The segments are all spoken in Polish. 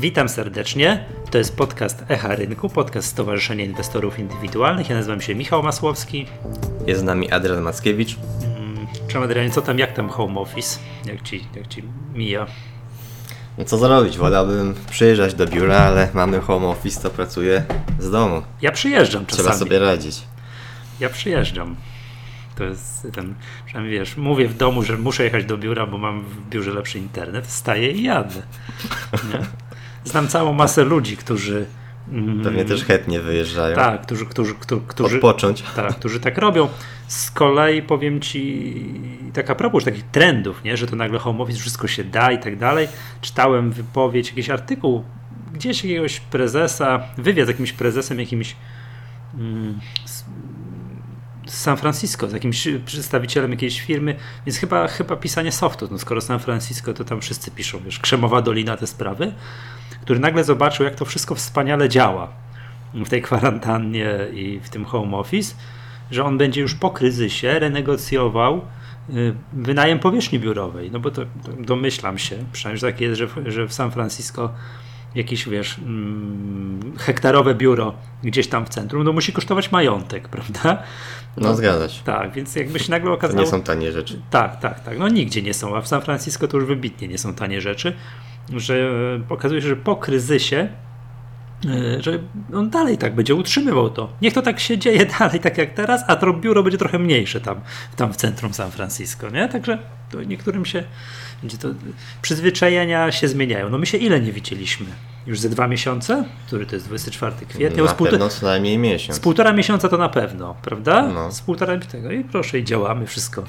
Witam serdecznie. To jest podcast Echa Rynku, podcast Stowarzyszenia Inwestorów Indywidualnych. Ja nazywam się Michał Masłowski. Jest z nami Adrian Mackiewicz. Cześć Adrianie, co tam, jak tam home office? Jak ci, jak ci mija? No co zrobić? Wolałbym przyjeżdżać do biura, ale mamy home office, to pracuję z domu. Ja przyjeżdżam czasami. Trzeba sobie radzić. Ja przyjeżdżam. To jest ten, przynajmniej wiesz, mówię w domu, że muszę jechać do biura, bo mam w biurze lepszy internet, wstaję i jadę. Nie? Znam całą masę ludzi, którzy. mm, Pewnie też chętnie wyjeżdżają. Tak, którzy, którzy, którzy, którzy, Odpocząć. Tak, którzy tak robią. Z kolei powiem ci, tak a propos takich trendów, nie? że to nagle home office wszystko się da i tak dalej. Czytałem wypowiedź, jakiś artykuł gdzieś jakiegoś prezesa, wywiad z jakimś prezesem, jakimś mm, z, z San Francisco, z jakimś przedstawicielem jakiejś firmy, więc chyba, chyba pisanie softu, no skoro San Francisco, to tam wszyscy piszą, wiesz, krzemowa dolina, te sprawy, który nagle zobaczył, jak to wszystko wspaniale działa w tej kwarantannie i w tym home office, że on będzie już po kryzysie renegocjował y, wynajem powierzchni biurowej. No bo to, to domyślam się, przynajmniej tak jest, że, że w San Francisco jakieś, wiesz, mm, hektarowe biuro gdzieś tam w centrum, no musi kosztować majątek, prawda? No, no zgadzać. Tak, więc jakby się nagle okazało... To nie są tanie rzeczy. Tak, tak, tak. No nigdzie nie są, a w San Francisco to już wybitnie nie są tanie rzeczy, że okazuje się, że po kryzysie E, że on dalej tak będzie utrzymywał to. Niech to tak się dzieje dalej, tak jak teraz, a to biuro będzie trochę mniejsze tam, tam w centrum San Francisco, nie? Także to niektórym się będzie to przyzwyczajenia się zmieniają. No my się ile nie widzieliśmy? Już ze dwa miesiące? Który to jest 24 kwietnia? Na pewno co najmniej miesiąc. Z półtora miesiąca to na pewno, prawda? No. Z półtora tego i proszę i działamy, wszystko,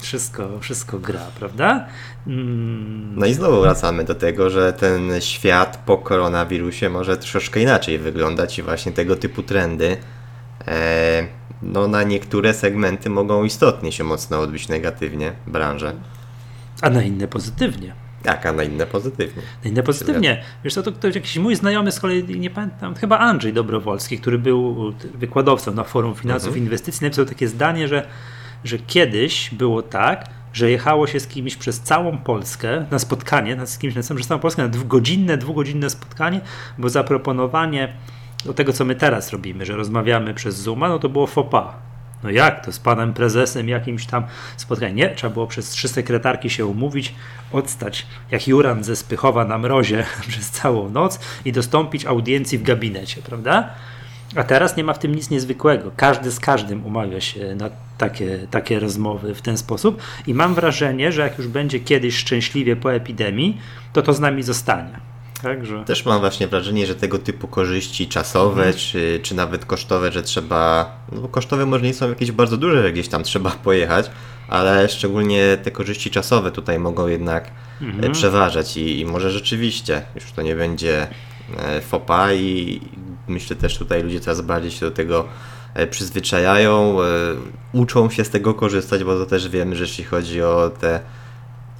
wszystko, wszystko gra, prawda? Mm. No i znowu wracamy do tego, że ten świat po koronawirusie może troszeczkę inaczej wyglądać i właśnie tego typu trendy e, no na niektóre segmenty mogą istotnie się mocno odbić negatywnie branże. A na inne pozytywnie. Tak, a na inne pozytywnie. Na inne pozytywnie. Wiesz co, to ktoś, jakiś mój znajomy z kolei, nie pamiętam, chyba Andrzej Dobrowolski, który był wykładowcą na Forum Finansów mhm. Inwestycji, napisał takie zdanie, że, że kiedyś było tak, że jechało się z kimś przez całą Polskę na spotkanie, z kimś na przez całą Polskę, na dwugodzinne, dwugodzinne spotkanie, bo zaproponowanie do tego, co my teraz robimy, że rozmawiamy przez Zooma, no to było FOPA. No jak to z panem prezesem jakimś tam spotkanie? Nie, trzeba było przez trzy sekretarki się umówić, odstać jak Juran ze Spychowa na mrozie przez całą noc i dostąpić audiencji w gabinecie, prawda? A teraz nie ma w tym nic niezwykłego. Każdy z każdym umawia się na takie, takie rozmowy w ten sposób i mam wrażenie, że jak już będzie kiedyś szczęśliwie po epidemii, to to z nami zostanie. Także... Też mam właśnie wrażenie, że tego typu korzyści czasowe, mhm. czy, czy nawet kosztowe, że trzeba, no bo kosztowe może nie są jakieś bardzo duże, że gdzieś tam trzeba pojechać, ale szczególnie te korzyści czasowe tutaj mogą jednak e, mhm. przeważać i, i może rzeczywiście już to nie będzie e, fopa i myślę też tutaj ludzie coraz bardziej się do tego e, przyzwyczajają, uczą się z tego korzystać, bo to też wiemy, że jeśli chodzi o te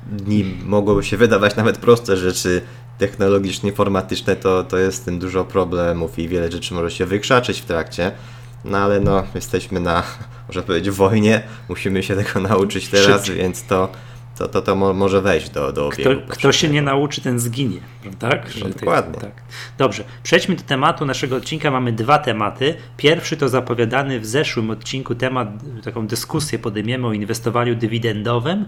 dni, mogłoby się wydawać nawet proste rzeczy technologiczne, informatyczne, to, to jest z tym dużo problemów i wiele rzeczy może się wykrzaczyć w trakcie. No ale no, jesteśmy na, można powiedzieć, wojnie, musimy się tego nauczyć teraz, więc to, to, to, to może wejść do, do obiegu. Kto, kto się nie nauczy, ten zginie, tak? No, dokładnie. Tak. Dobrze, przejdźmy do tematu naszego odcinka. Mamy dwa tematy. Pierwszy to zapowiadany w zeszłym odcinku temat, taką dyskusję podejmiemy o inwestowaniu dywidendowym.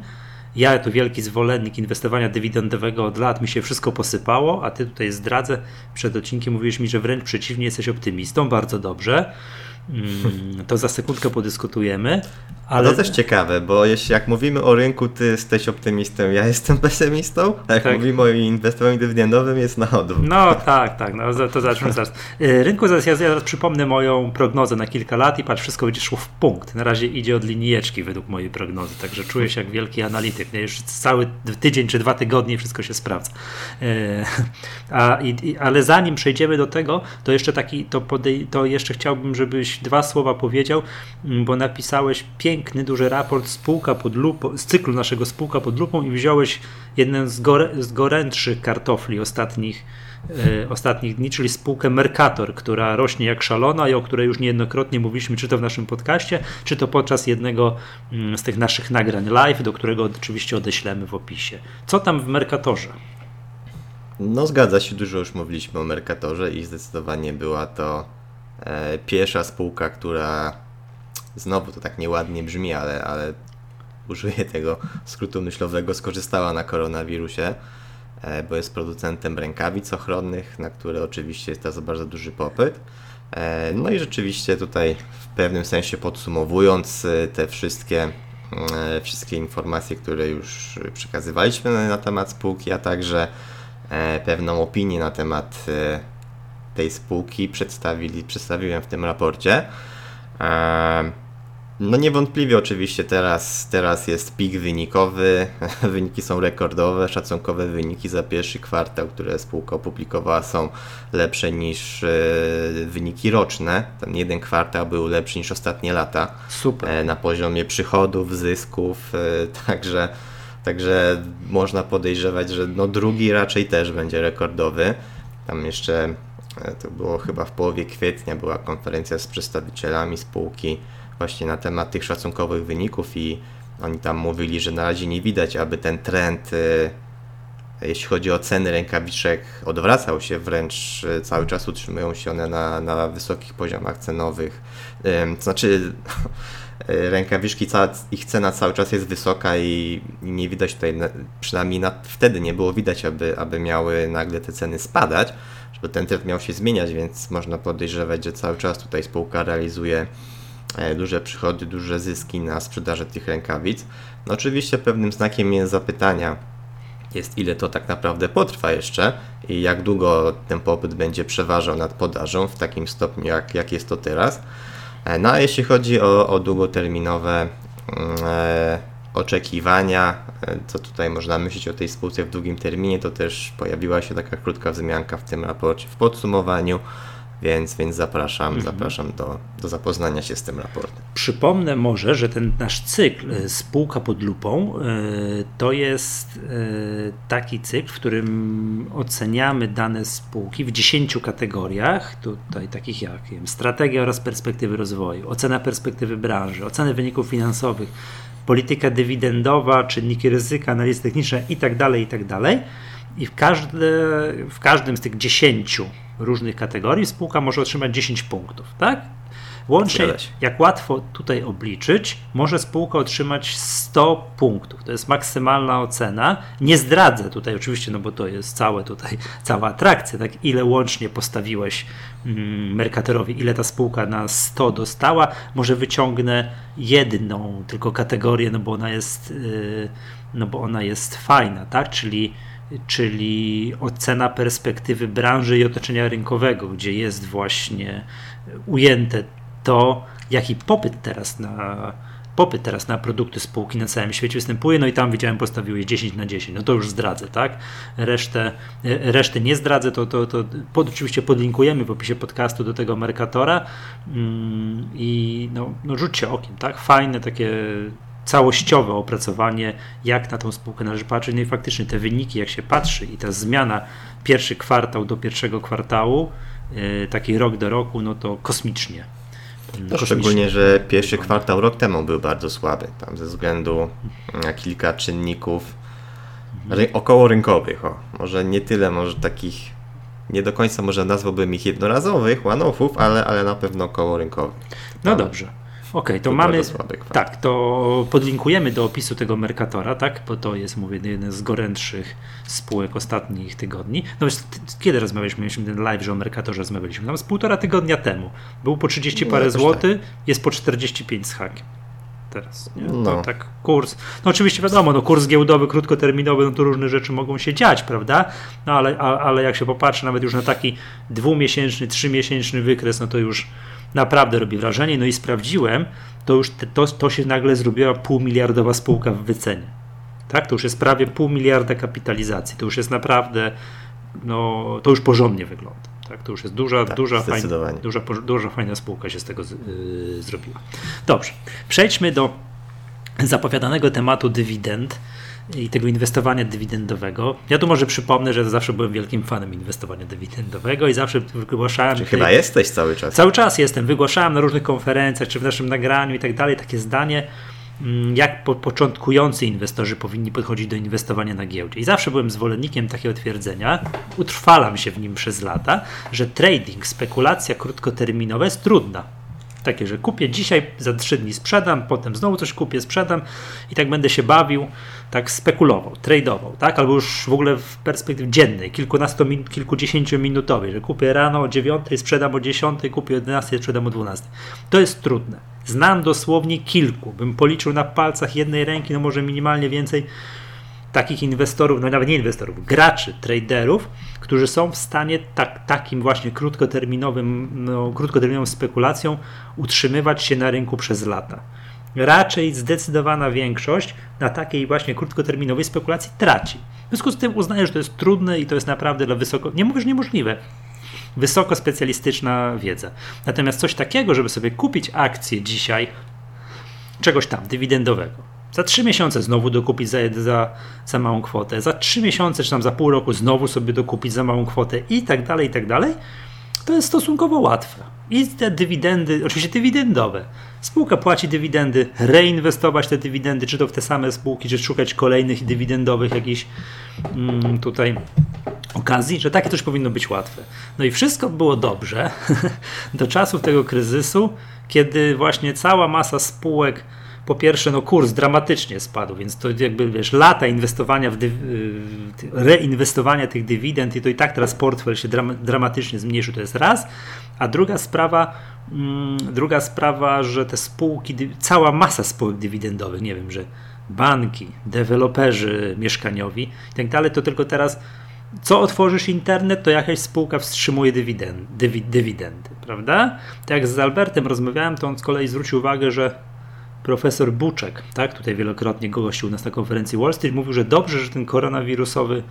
Ja tu wielki zwolennik inwestowania dywidendowego od lat, mi się wszystko posypało, a ty tutaj zdradzę, przed odcinkiem mówiłeś mi, że wręcz przeciwnie, jesteś optymistą, bardzo dobrze. Mm, to za sekundkę podyskutujemy. Ale to też ciekawe, bo jeśli jak mówimy o rynku, ty jesteś optymistą, ja jestem pesymistą, a jak tak. mówimy o inwestowaniu dywidendowym, jest na odwrót. No tak, tak, no to zacznę zaraz. Y, rynku zaraz, ja zaraz przypomnę moją prognozę na kilka lat i patrz, wszystko będzie szło w punkt. Na razie idzie od linijeczki według mojej prognozy, także czuję się jak wielki analityk. Nie? Już cały tydzień czy dwa tygodnie wszystko się sprawdza. Y, a, i, ale zanim przejdziemy do tego, to jeszcze taki, to, podej, to jeszcze chciałbym, żebyś dwa słowa powiedział, mm, bo napisałeś piękny, duży raport spółka pod lupą, z cyklu naszego spółka pod lupą i wziąłeś jeden z, gore, z gorętszych kartofli ostatnich, e, ostatnich dni, czyli spółkę Mercator, która rośnie jak szalona i o której już niejednokrotnie mówiliśmy, czy to w naszym podcaście, czy to podczas jednego mm, z tych naszych nagrań live, do którego oczywiście odeślemy w opisie. Co tam w Mercatorze? No zgadza się, dużo już mówiliśmy o Mercatorze i zdecydowanie była to e, pierwsza spółka, która znowu to tak nieładnie brzmi, ale, ale użyję tego skrótu myślowego, skorzystała na koronawirusie, e, bo jest producentem rękawic ochronnych, na które oczywiście jest teraz bardzo duży popyt. E, no i rzeczywiście tutaj w pewnym sensie podsumowując e, te wszystkie, wszystkie informacje, które już przekazywaliśmy na temat spółki, a także pewną opinię na temat tej spółki przedstawili, przedstawiłem w tym raporcie. No niewątpliwie oczywiście teraz, teraz jest pik wynikowy, wyniki są rekordowe, szacunkowe wyniki za pierwszy kwartał, które spółka opublikowała są lepsze niż e, wyniki roczne. Ten jeden kwartał był lepszy niż ostatnie lata. Super. E, na poziomie przychodów, zysków, e, także, także można podejrzewać, że no drugi raczej też będzie rekordowy. Tam jeszcze to było chyba w połowie kwietnia była konferencja z przedstawicielami spółki właśnie na temat tych szacunkowych wyników i oni tam mówili, że na razie nie widać, aby ten trend, y, jeśli chodzi o ceny rękawiczek, odwracał się, wręcz y, cały czas utrzymują się one na, na wysokich poziomach cenowych. To znaczy, rękawiczki, ich cena cały czas jest wysoka i nie widać tutaj, przynajmniej na, wtedy nie było widać, aby, aby miały nagle te ceny spadać, żeby ten trend miał się zmieniać, więc można podejrzewać, że cały czas tutaj spółka realizuje duże przychody, duże zyski na sprzedaży tych rękawic. No oczywiście pewnym znakiem jest zapytania jest ile to tak naprawdę potrwa jeszcze i jak długo ten popyt będzie przeważał nad podażą w takim stopniu jak, jak jest to teraz. E, no a jeśli chodzi o, o długoterminowe mm, e, oczekiwania, e, co tutaj można myśleć o tej spółce w długim terminie, to też pojawiła się taka krótka wzmianka w tym raporcie w podsumowaniu. Więc, więc zapraszam, mhm. zapraszam do, do zapoznania się z tym raportem. Przypomnę może, że ten nasz cykl e, Spółka pod lupą e, to jest e, taki cykl, w którym oceniamy dane spółki w 10 kategoriach, tutaj takich jak wiem, strategia oraz perspektywy rozwoju, ocena perspektywy branży, oceny wyników finansowych, polityka dywidendowa, czynniki ryzyka, analizy techniczne itd., tak itd. I w, każde, w każdym z tych 10 różnych kategorii, spółka może otrzymać 10 punktów, tak? Łącznie, jak łatwo tutaj obliczyć, może spółka otrzymać 100 punktów. To jest maksymalna ocena. Nie zdradzę tutaj oczywiście, no bo to jest całe tutaj, cała atrakcja, tak? Ile łącznie postawiłeś mm, Mercaterowi, ile ta spółka na 100 dostała. Może wyciągnę jedną tylko kategorię, no bo ona jest, yy, no bo ona jest fajna, tak? Czyli czyli ocena perspektywy branży i otoczenia rynkowego, gdzie jest właśnie ujęte to, jaki popyt teraz na popyt teraz na produkty spółki na całym świecie występuje, no i tam widziałem postawiły 10 na 10, no to już zdradzę, tak? Resztę, resztę nie zdradzę, to, to, to pod, oczywiście podlinkujemy w opisie podcastu do tego Mercatora mm, i no, no rzućcie okiem, tak? Fajne takie całościowe opracowanie, jak na tą spółkę należy patrzeć. No i faktycznie te wyniki, jak się patrzy i ta zmiana pierwszy kwartał do pierwszego kwartału, yy, taki rok do roku, no to kosmicznie. No, szczególnie, że pierwszy kwartał rok temu był bardzo słaby, tam ze względu na kilka czynników mhm. około rynkowych, o. może nie tyle, może takich, nie do końca może nazwałbym ich jednorazowych, one-offów, ale, ale na pewno około rynkowych. No dobrze. Okej, okay, to, to mamy. Tak, to podlinkujemy do opisu tego Mercatora, tak? Bo to jest, mówię, jeden z gorętszych spółek ostatnich tygodni. No wiesz, kiedy rozmawialiśmy? Mieliśmy ten live, że o Mercatorze rozmawialiśmy. Tam z półtora tygodnia temu. Był po 30 parę złotych, tak. jest po 45 z hakiem teraz. Nie? No. tak kurs. No oczywiście wiadomo, no kurs giełdowy, krótkoterminowy, no to różne rzeczy mogą się dziać, prawda? No ale, a, ale jak się popatrzy nawet już na taki dwumiesięczny, trzymiesięczny wykres, no to już naprawdę robi wrażenie. No i sprawdziłem, to już te, to, to się nagle zrobiła półmiliardowa spółka w wycenie. Tak, to już jest prawie pół miliarda kapitalizacji. To już jest naprawdę, no to już porządnie wygląda. Tak, to już jest duża, tak, duża, fajna, duża, duża fajna spółka się z tego z, yy, zrobiła. Dobrze, przejdźmy do zapowiadanego tematu dywidend i tego inwestowania dywidendowego. Ja tu może przypomnę, że zawsze byłem wielkim fanem inwestowania dywidendowego i zawsze wygłaszałem. Czy chyba jesteś cały czas? Cały czas jestem. Wygłaszałem na różnych konferencjach, czy w naszym nagraniu i tak dalej takie zdanie, mm, jak po, początkujący inwestorzy powinni podchodzić do inwestowania na giełdzie. I zawsze byłem zwolennikiem takiego twierdzenia, utrwalam się w nim przez lata, że trading, spekulacja krótkoterminowa jest trudna. Takie, że kupię dzisiaj, za trzy dni sprzedam, potem znowu coś kupię, sprzedam i tak będę się bawił, tak spekulował, tradował, tak? Albo już w ogóle w perspektywie dziennej, kilkunasto, kilkudziesięciominutowej, że kupię rano o dziewiątej, sprzedam o dziesiątej, kupię o 11, sprzedam o 12. To jest trudne. Znam dosłownie kilku, bym policzył na palcach jednej ręki, no może minimalnie więcej takich inwestorów, no nawet nie inwestorów, graczy, traderów, którzy są w stanie tak, takim właśnie krótkoterminowym, no, krótkoterminową spekulacją utrzymywać się na rynku przez lata. Raczej zdecydowana większość na takiej właśnie krótkoterminowej spekulacji traci. W związku z tym uznaję, że to jest trudne i to jest naprawdę dla wysoko, nie mówię, że niemożliwe, wysoko specjalistyczna wiedza. Natomiast coś takiego, żeby sobie kupić akcję dzisiaj, czegoś tam dywidendowego, za trzy miesiące znowu dokupić za, za, za małą kwotę, za trzy miesiące czy tam za pół roku znowu sobie dokupić za małą kwotę i tak dalej, i tak dalej, to jest stosunkowo łatwe. I te dywidendy, oczywiście dywidendowe. Spółka płaci dywidendy, reinwestować te dywidendy, czy to w te same spółki, czy szukać kolejnych dywidendowych jakichś mm, tutaj okazji, że takie coś powinno być łatwe. No i wszystko było dobrze do czasów tego kryzysu, kiedy właśnie cała masa spółek po pierwsze, no kurs dramatycznie spadł, więc to jakby wiesz, lata inwestowania w reinwestowania tych dywidend i to i tak teraz portfel się dram dramatycznie zmniejszył, to jest raz. A druga sprawa, mm, druga sprawa, że te spółki, cała masa spółek dywidendowych, nie wiem, że banki, deweloperzy mieszkaniowi i tak dalej, to tylko teraz co otworzysz internet, to jakaś spółka wstrzymuje dywidendy, dywidendy, prawda? Tak jak z Albertem rozmawiałem, to on z kolei zwrócił uwagę, że profesor Buczek, tak, tutaj wielokrotnie gościł nas na konferencji Wall Street, mówił, że dobrze, że ten koronawirusowy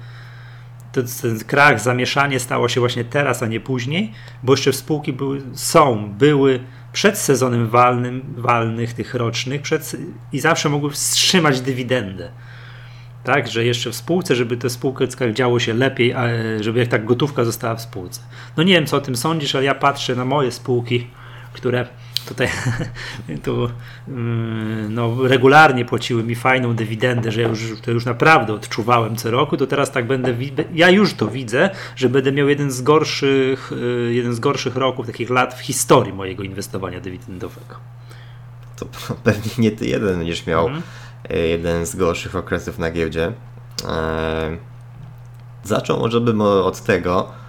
ten, ten krach, zamieszanie stało się właśnie teraz, a nie później, bo jeszcze spółki były, są, były przed sezonem walnym, walnych, tych rocznych, przed, i zawsze mogły wstrzymać dywidendę. Tak, że jeszcze w spółce, żeby te spółkę działo się lepiej, żeby jak tak gotówka została w spółce. No nie wiem, co o tym sądzisz, ale ja patrzę na moje spółki, które tutaj tu, mm, no, regularnie płaciły mi fajną dywidendę, że ja już, to już naprawdę odczuwałem co roku, to teraz tak będę, ja już to widzę, że będę miał jeden z gorszych, y, jeden z gorszych roków, takich lat w historii mojego inwestowania dywidendowego. To pewnie nie ty jeden będziesz miał mhm. Y, jeden z gorszych okresów na giełdzie. Eee, zaczął może bym od tego, E,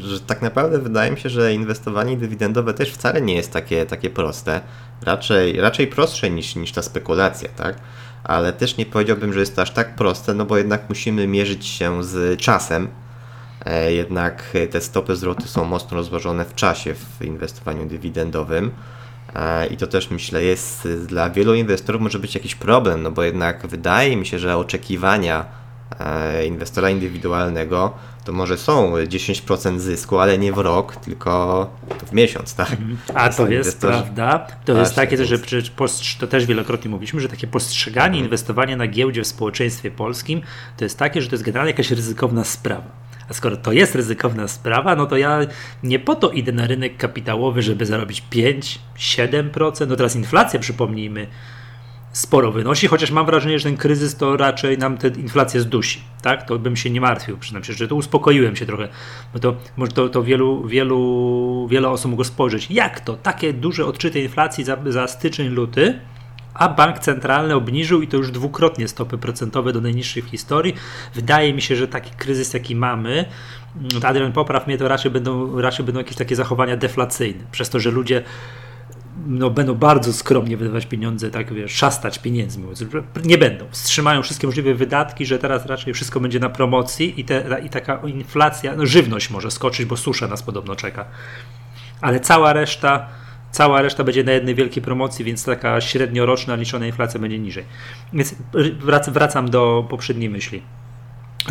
że tak naprawdę wydaje mi się, że inwestowanie dywidendowe też wcale nie jest takie, takie proste. Raczej, raczej prostsze niż, niż ta spekulacja, tak? Ale też nie powiedziałbym, że jest to aż tak proste, no bo jednak musimy mierzyć się z czasem. E, jednak te stopy zwrotu są mocno rozłożone w czasie w inwestowaniu dywidendowym. E, I to też myślę jest dla wielu inwestorów może być jakiś problem, no bo jednak wydaje mi się, że oczekiwania inwestora indywidualnego to może są 10% zysku, ale nie w rok, tylko w miesiąc, tak? Mhm. A to jest prawda. To jest takie, że to też wielokrotnie mówiliśmy, że takie postrzeganie mhm. inwestowania na giełdzie w społeczeństwie polskim to jest takie, że to jest generalnie jakaś ryzykowna sprawa. A skoro to jest ryzykowna sprawa, no to ja nie po to idę na rynek kapitałowy, żeby zarobić 5, 7%. No teraz inflacja, przypomnijmy, sporo wynosi, chociaż mam wrażenie, że ten kryzys to raczej nam tę inflację zdusi. Tak? To bym się nie martwił, przynajmniej, że to uspokoiłem się trochę, bo to, może to, to wielu, wielu, wiele osób mogło spojrzeć, jak to, takie duże odczyty inflacji za, za styczeń, luty, a bank centralny obniżył i to już dwukrotnie stopy procentowe do najniższych w historii. Wydaje mi się, że taki kryzys, jaki mamy, Adrian, popraw mnie, to raczej będą, raczej będą jakieś takie zachowania deflacyjne, przez to, że ludzie no, będą bardzo skromnie wydawać pieniądze, tak wiesz, szastać pieniędzmi. Nie będą. Wstrzymają wszystkie możliwe wydatki, że teraz raczej wszystko będzie na promocji i, te, i taka inflacja, no żywność może skoczyć, bo susza nas podobno czeka. Ale cała reszta, cała reszta będzie na jednej wielkiej promocji, więc taka średnioroczna liczona inflacja będzie niżej. Więc wracam do poprzedniej myśli.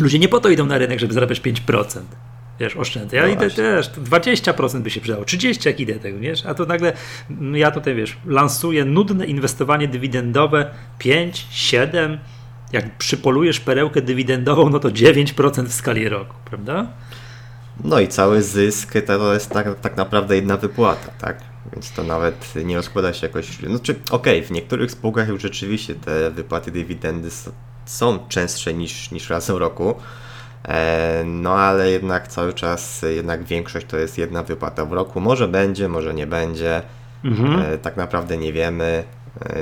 Ludzie nie po to idą na rynek, żeby zarabiać 5% wiesz, oszczędzę. Ja no idę też, 20% by się przydało, 30 jak idę tego, wiesz, a to nagle mm, ja tutaj, wiesz, lansuję nudne inwestowanie dywidendowe 5, 7, jak przypolujesz perełkę dywidendową, no to 9% w skali roku, prawda? No i cały zysk to jest tak, tak naprawdę jedna wypłata, tak? Więc to nawet nie rozkłada się jakoś. No czy okej, okay, w niektórych spółkach już rzeczywiście te wypłaty dywidendy są częstsze niż, niż raz w roku. E, no ale jednak cały czas, jednak większość to jest jedna wypłata w roku. Może będzie, może nie będzie. Mhm. E, tak naprawdę nie wiemy e,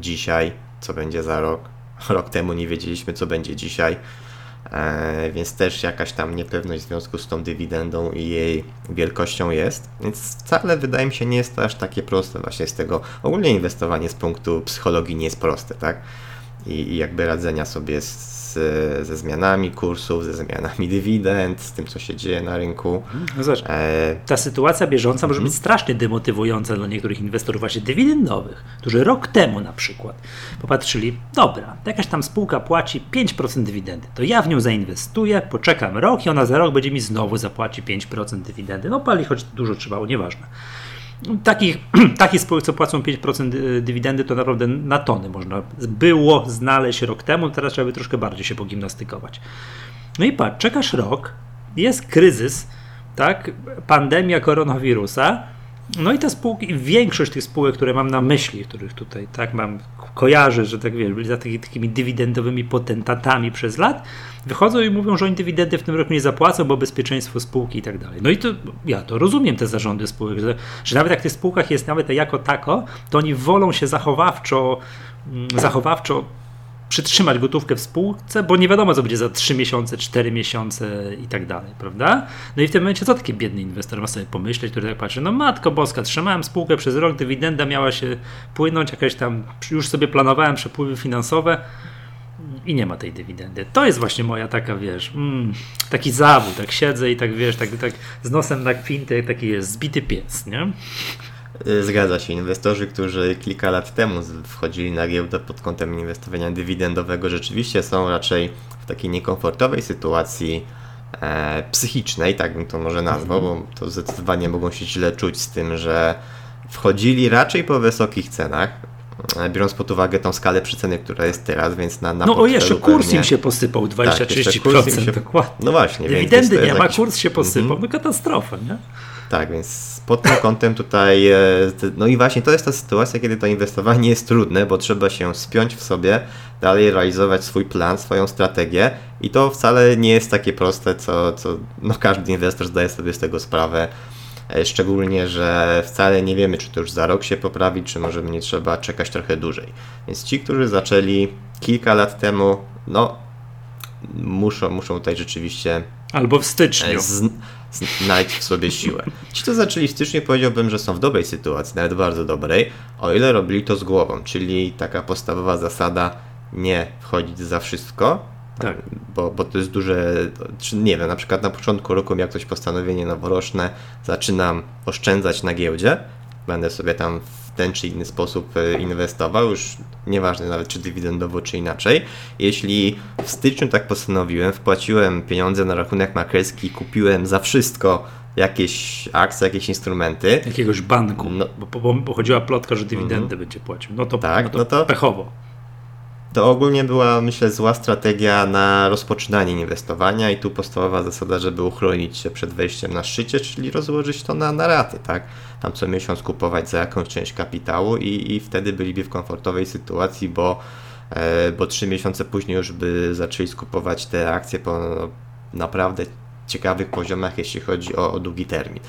dzisiaj, co będzie za rok. Rok temu nie wiedzieliśmy, co będzie dzisiaj. Więc też jakaś tam niepewność w związku z tą dywidendą i jej wielkością jest. Więc wcale wydaje mi się nie jest to aż takie proste właśnie z tego. Ogólnie inwestowanie z punktu psychologii nie jest proste, tak? I, i jakby radzenia sobie z ze zmianami kursów, ze zmianami dywidend, z tym, co się dzieje na rynku. No zobacz, e... Ta sytuacja bieżąca może być mhm. strasznie demotywująca dla niektórych inwestorów właśnie dywidendowych, którzy rok temu na przykład popatrzyli, dobra, jakaś tam spółka płaci 5% dywidendy, to ja w nią zainwestuję, poczekam rok i ona za rok będzie mi znowu zapłaci 5% dywidendy. No pali choć dużo trzymało, nieważne. Takich, takich spółek, co płacą 5% y, dywidendy, to naprawdę na tony można było znaleźć rok temu, teraz trzeba by troszkę bardziej się pogimnastykować. No i patrz, czekasz rok, jest kryzys, tak, pandemia koronawirusa, no i te spółki, większość tych spółek, które mam na myśli, których tutaj tak mam, kojarzę, że tak wiesz, byli za takimi, takimi dywidendowymi potentatami przez lat, wychodzą i mówią, że oni dywidendy w tym roku nie zapłacą, bo bezpieczeństwo spółki i tak dalej. No i to ja to rozumiem te zarządy spółek, że, że nawet jak w tych spółkach jest nawet jako tako, to oni wolą się zachowawczo, mm, zachowawczo przytrzymać gotówkę w spółce, bo nie wiadomo, co będzie za 3 miesiące, 4 miesiące i tak dalej, prawda? No i w tym momencie co taki biedny inwestor ma sobie pomyśleć, który tak patrzy, no matko boska, trzymałem spółkę przez rok, dywidenda miała się płynąć, jakaś tam, już sobie planowałem przepływy finansowe i nie ma tej dywidendy. To jest właśnie moja taka, wiesz, mm, taki zawód, tak siedzę i tak, wiesz, tak, tak z nosem na kwintę, taki jest zbity pies, nie? Y, zgadza się. Inwestorzy, którzy kilka lat temu wchodzili na giełdę pod kątem inwestowania dywidendowego, rzeczywiście są raczej w takiej niekomfortowej sytuacji e, psychicznej, tak bym to może nazwał, bo to zdecydowanie mogą się źle czuć z tym, że wchodzili raczej po wysokich cenach, e, biorąc pod uwagę tą skalę przyceny, która jest teraz, więc na, na No o jeszcze kurs im się posypał 20-30%. Tak, się... dokładnie. No właśnie. Dywidendy nie ma, kurs się posypał, mm -hmm. no katastrofa, nie? Tak, więc pod tym kątem tutaj, e, no i właśnie to jest ta sytuacja, kiedy to inwestowanie jest trudne, bo trzeba się spiąć w sobie, dalej realizować swój plan, swoją strategię i to wcale nie jest takie proste, co, co no każdy inwestor zdaje sobie z tego sprawę. E, szczególnie, że wcale nie wiemy, czy to już za rok się poprawi, czy może nie trzeba czekać trochę dłużej. Więc ci, którzy zaczęli kilka lat temu, no muszą, muszą tutaj rzeczywiście. Albo w styczniu. Z, znaleźć w sobie siłę. Ci, co zaczęli w styczniu, powiedziałbym, że są w dobrej sytuacji, nawet bardzo dobrej, o ile robili to z głową, czyli taka podstawowa zasada nie wchodzić za wszystko, tak. Bo, bo to jest duże, czy nie wiem, na przykład na początku roku miał ktoś postanowienie noworoczne, zaczynam oszczędzać na giełdzie, będę sobie tam ten czy inny sposób e, inwestował, już nieważne nawet czy dywidendowo, czy inaczej. Jeśli w styczniu tak postanowiłem, wpłaciłem pieniądze na rachunek maklerski, kupiłem za wszystko jakieś akcje, jakieś instrumenty. Jakiegoś banku, no, bo, bo, bo chodziła plotka, że dywidendy mm -hmm. będzie płacił. No to, tak, no to, no to pechowo. To ogólnie była, myślę, zła strategia na rozpoczynanie inwestowania i tu podstawowa zasada, żeby uchronić się przed wejściem na szczycie, czyli rozłożyć to na, na raty, tak? Tam co miesiąc kupować za jakąś część kapitału i, i wtedy byliby w komfortowej sytuacji, bo, e, bo trzy miesiące później już by zaczęli skupować te akcje po no, naprawdę ciekawych poziomach, jeśli chodzi o, o, długi termin.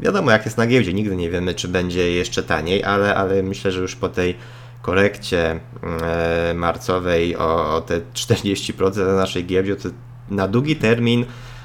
Wiadomo, jak jest na giełdzie, nigdy nie wiemy, czy będzie jeszcze taniej, ale, ale myślę, że już po tej korekcie e, marcowej o, o te 40% na naszej giełdzie, to na długi termin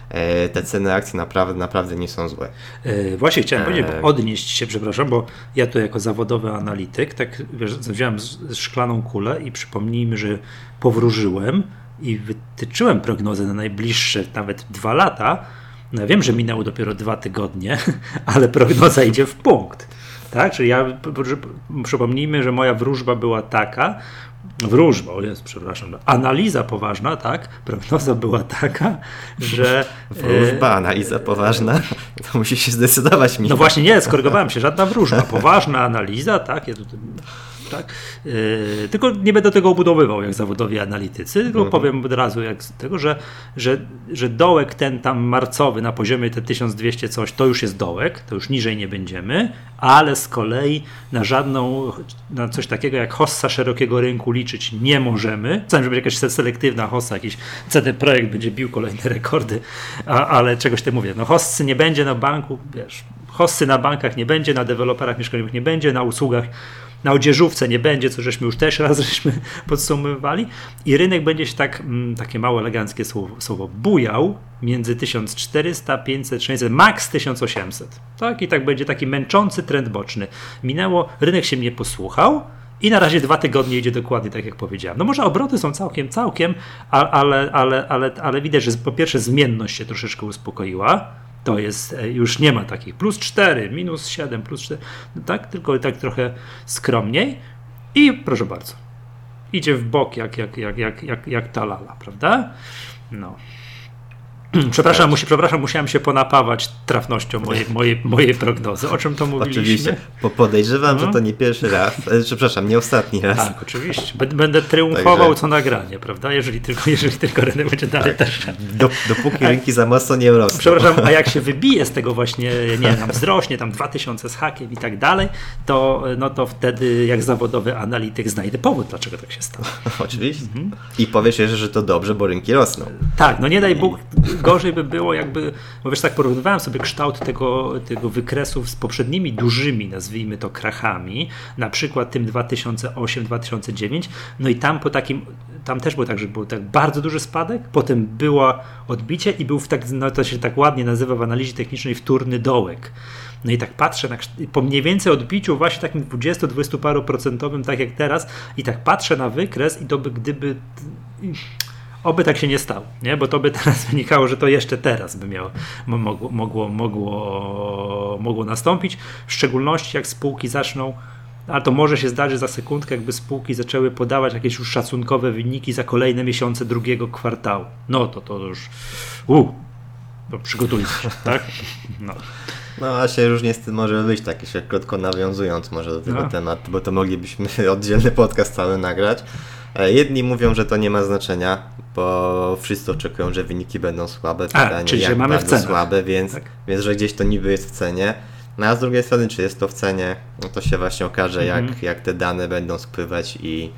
e, te ceny akcji naprawdę, naprawdę nie są złe. E, właśnie chciałem powiedzieć, odnieść się, przepraszam, bo ja tu jako zawodowy analityk, tak wiesz, wziąłem szklaną kulę i przypomnijmy, że powróżyłem i wytyczyłem prognozę na najbliższe nawet dwa lata. No ja wiem, że minęło dopiero dwa tygodnie, ale prognoza idzie w punkt. Tak? Czyli ja przypomnijmy, że moja wróżba była taka, wróżba, o jest, przepraszam, analiza poważna, tak? Prognoza była taka, że. Wróżba, analiza poważna, to musi się zdecydować. Michał. No właśnie, nie, skorygowałem się, żadna wróżba, poważna analiza, tak? Ja tutaj Tak? Yy, tylko nie będę tego obudowywał jak zawodowi analitycy, tylko mhm. powiem od razu jak tego, że, że, że dołek ten tam marcowy na poziomie te 1200 coś, to już jest dołek, to już niżej nie będziemy, ale z kolei na żadną, na coś takiego jak hossa szerokiego rynku liczyć nie możemy. Chcę, żeby jakaś selektywna hossa, jakiś CD Projekt będzie bił kolejne rekordy, a, ale czegoś ty mówię, no hossy nie będzie na banku, wiesz, hossy na bankach nie będzie, na deweloperach mieszkaniowych nie będzie, na usługach na odzieżówce nie będzie, co żeśmy już też raz żeśmy podsumowywali i rynek będzie się tak, mm, takie mało eleganckie słowo, słowo bujał między 1400, 500, 600, max 1800. Tak? I tak będzie taki męczący trend boczny. Minęło, rynek się mnie posłuchał, i na razie dwa tygodnie idzie dokładnie tak, jak powiedziałem. No może obroty są całkiem, całkiem, ale, ale, ale, ale widać, że po pierwsze zmienność się troszeczkę uspokoiła to jest, e, już nie ma takich plus 4, minus 7, plus 4, no tak, tylko tak trochę skromniej. I proszę bardzo, idzie w bok jak, jak, jak, jak, jak, jak ta lala, prawda? No. Przepraszam, musi, przepraszam, musiałem się ponapawać trafnością mojej, mojej, mojej prognozy. O czym to mówiliśmy? Oczywiście, bo podejrzewam, no. że to nie pierwszy raz, e, przepraszam, nie ostatni raz. Tak, oczywiście. Będę triumfował Także... co nagranie, prawda? Jeżeli tylko, jeżeli tylko rynek będzie dalej tak. też. Do, dopóki rynki za mocno nie rosną. Przepraszam, a jak się wybije z tego właśnie, nie tam wzrośnie tam 2000 z hakiem i tak dalej, to, no to wtedy jak zawodowy analityk znajdę powód, dlaczego tak się stało. Oczywiście. Mhm. I powiesz jeszcze, że to dobrze, bo rynki rosną. Tak, no nie daj Bóg, gorzej by było jakby, bo wiesz, tak porównywałem sobie kształt tego, tego wykresu z poprzednimi dużymi, nazwijmy to krachami, na przykład tym 2008-2009, no i tam po takim, tam też było tak, że był tak bardzo duży spadek, potem było odbicie i był w tak, no to się tak ładnie nazywa w analizie technicznej wtórny dołek. No i tak patrzę na, po mniej więcej odbiciu właśnie takim 20-20 paru procentowym, tak jak teraz, i tak patrzę na wykres i to by gdyby Oby tak się nie stało, nie? bo to by teraz wynikało, że to jeszcze teraz by miało, mogło, mogło, mogło, mogło nastąpić, w szczególności jak spółki zaczną, ale to może się zdarzyć za sekundkę, jakby spółki zaczęły podawać jakieś już szacunkowe wyniki za kolejne miesiące drugiego kwartału. No to to już, uh, to przygotujcie się, tak? No. No a się różnie z tym może być, tak jeszcze krótko nawiązując może do tego no. tematu, bo to moglibyśmy oddzielny podcast cały nagrać. E, jedni mówią, że to nie ma znaczenia, bo wszyscy oczekują, że wyniki będą słabe. Pytanie, a, czyli jak że mamy w cenie. słabe, więc, tak. więc że gdzieś to niby jest w cenie. No a z drugiej strony, czy jest to w cenie, no to się właśnie okaże, mhm. jak, jak te dane będą spływać i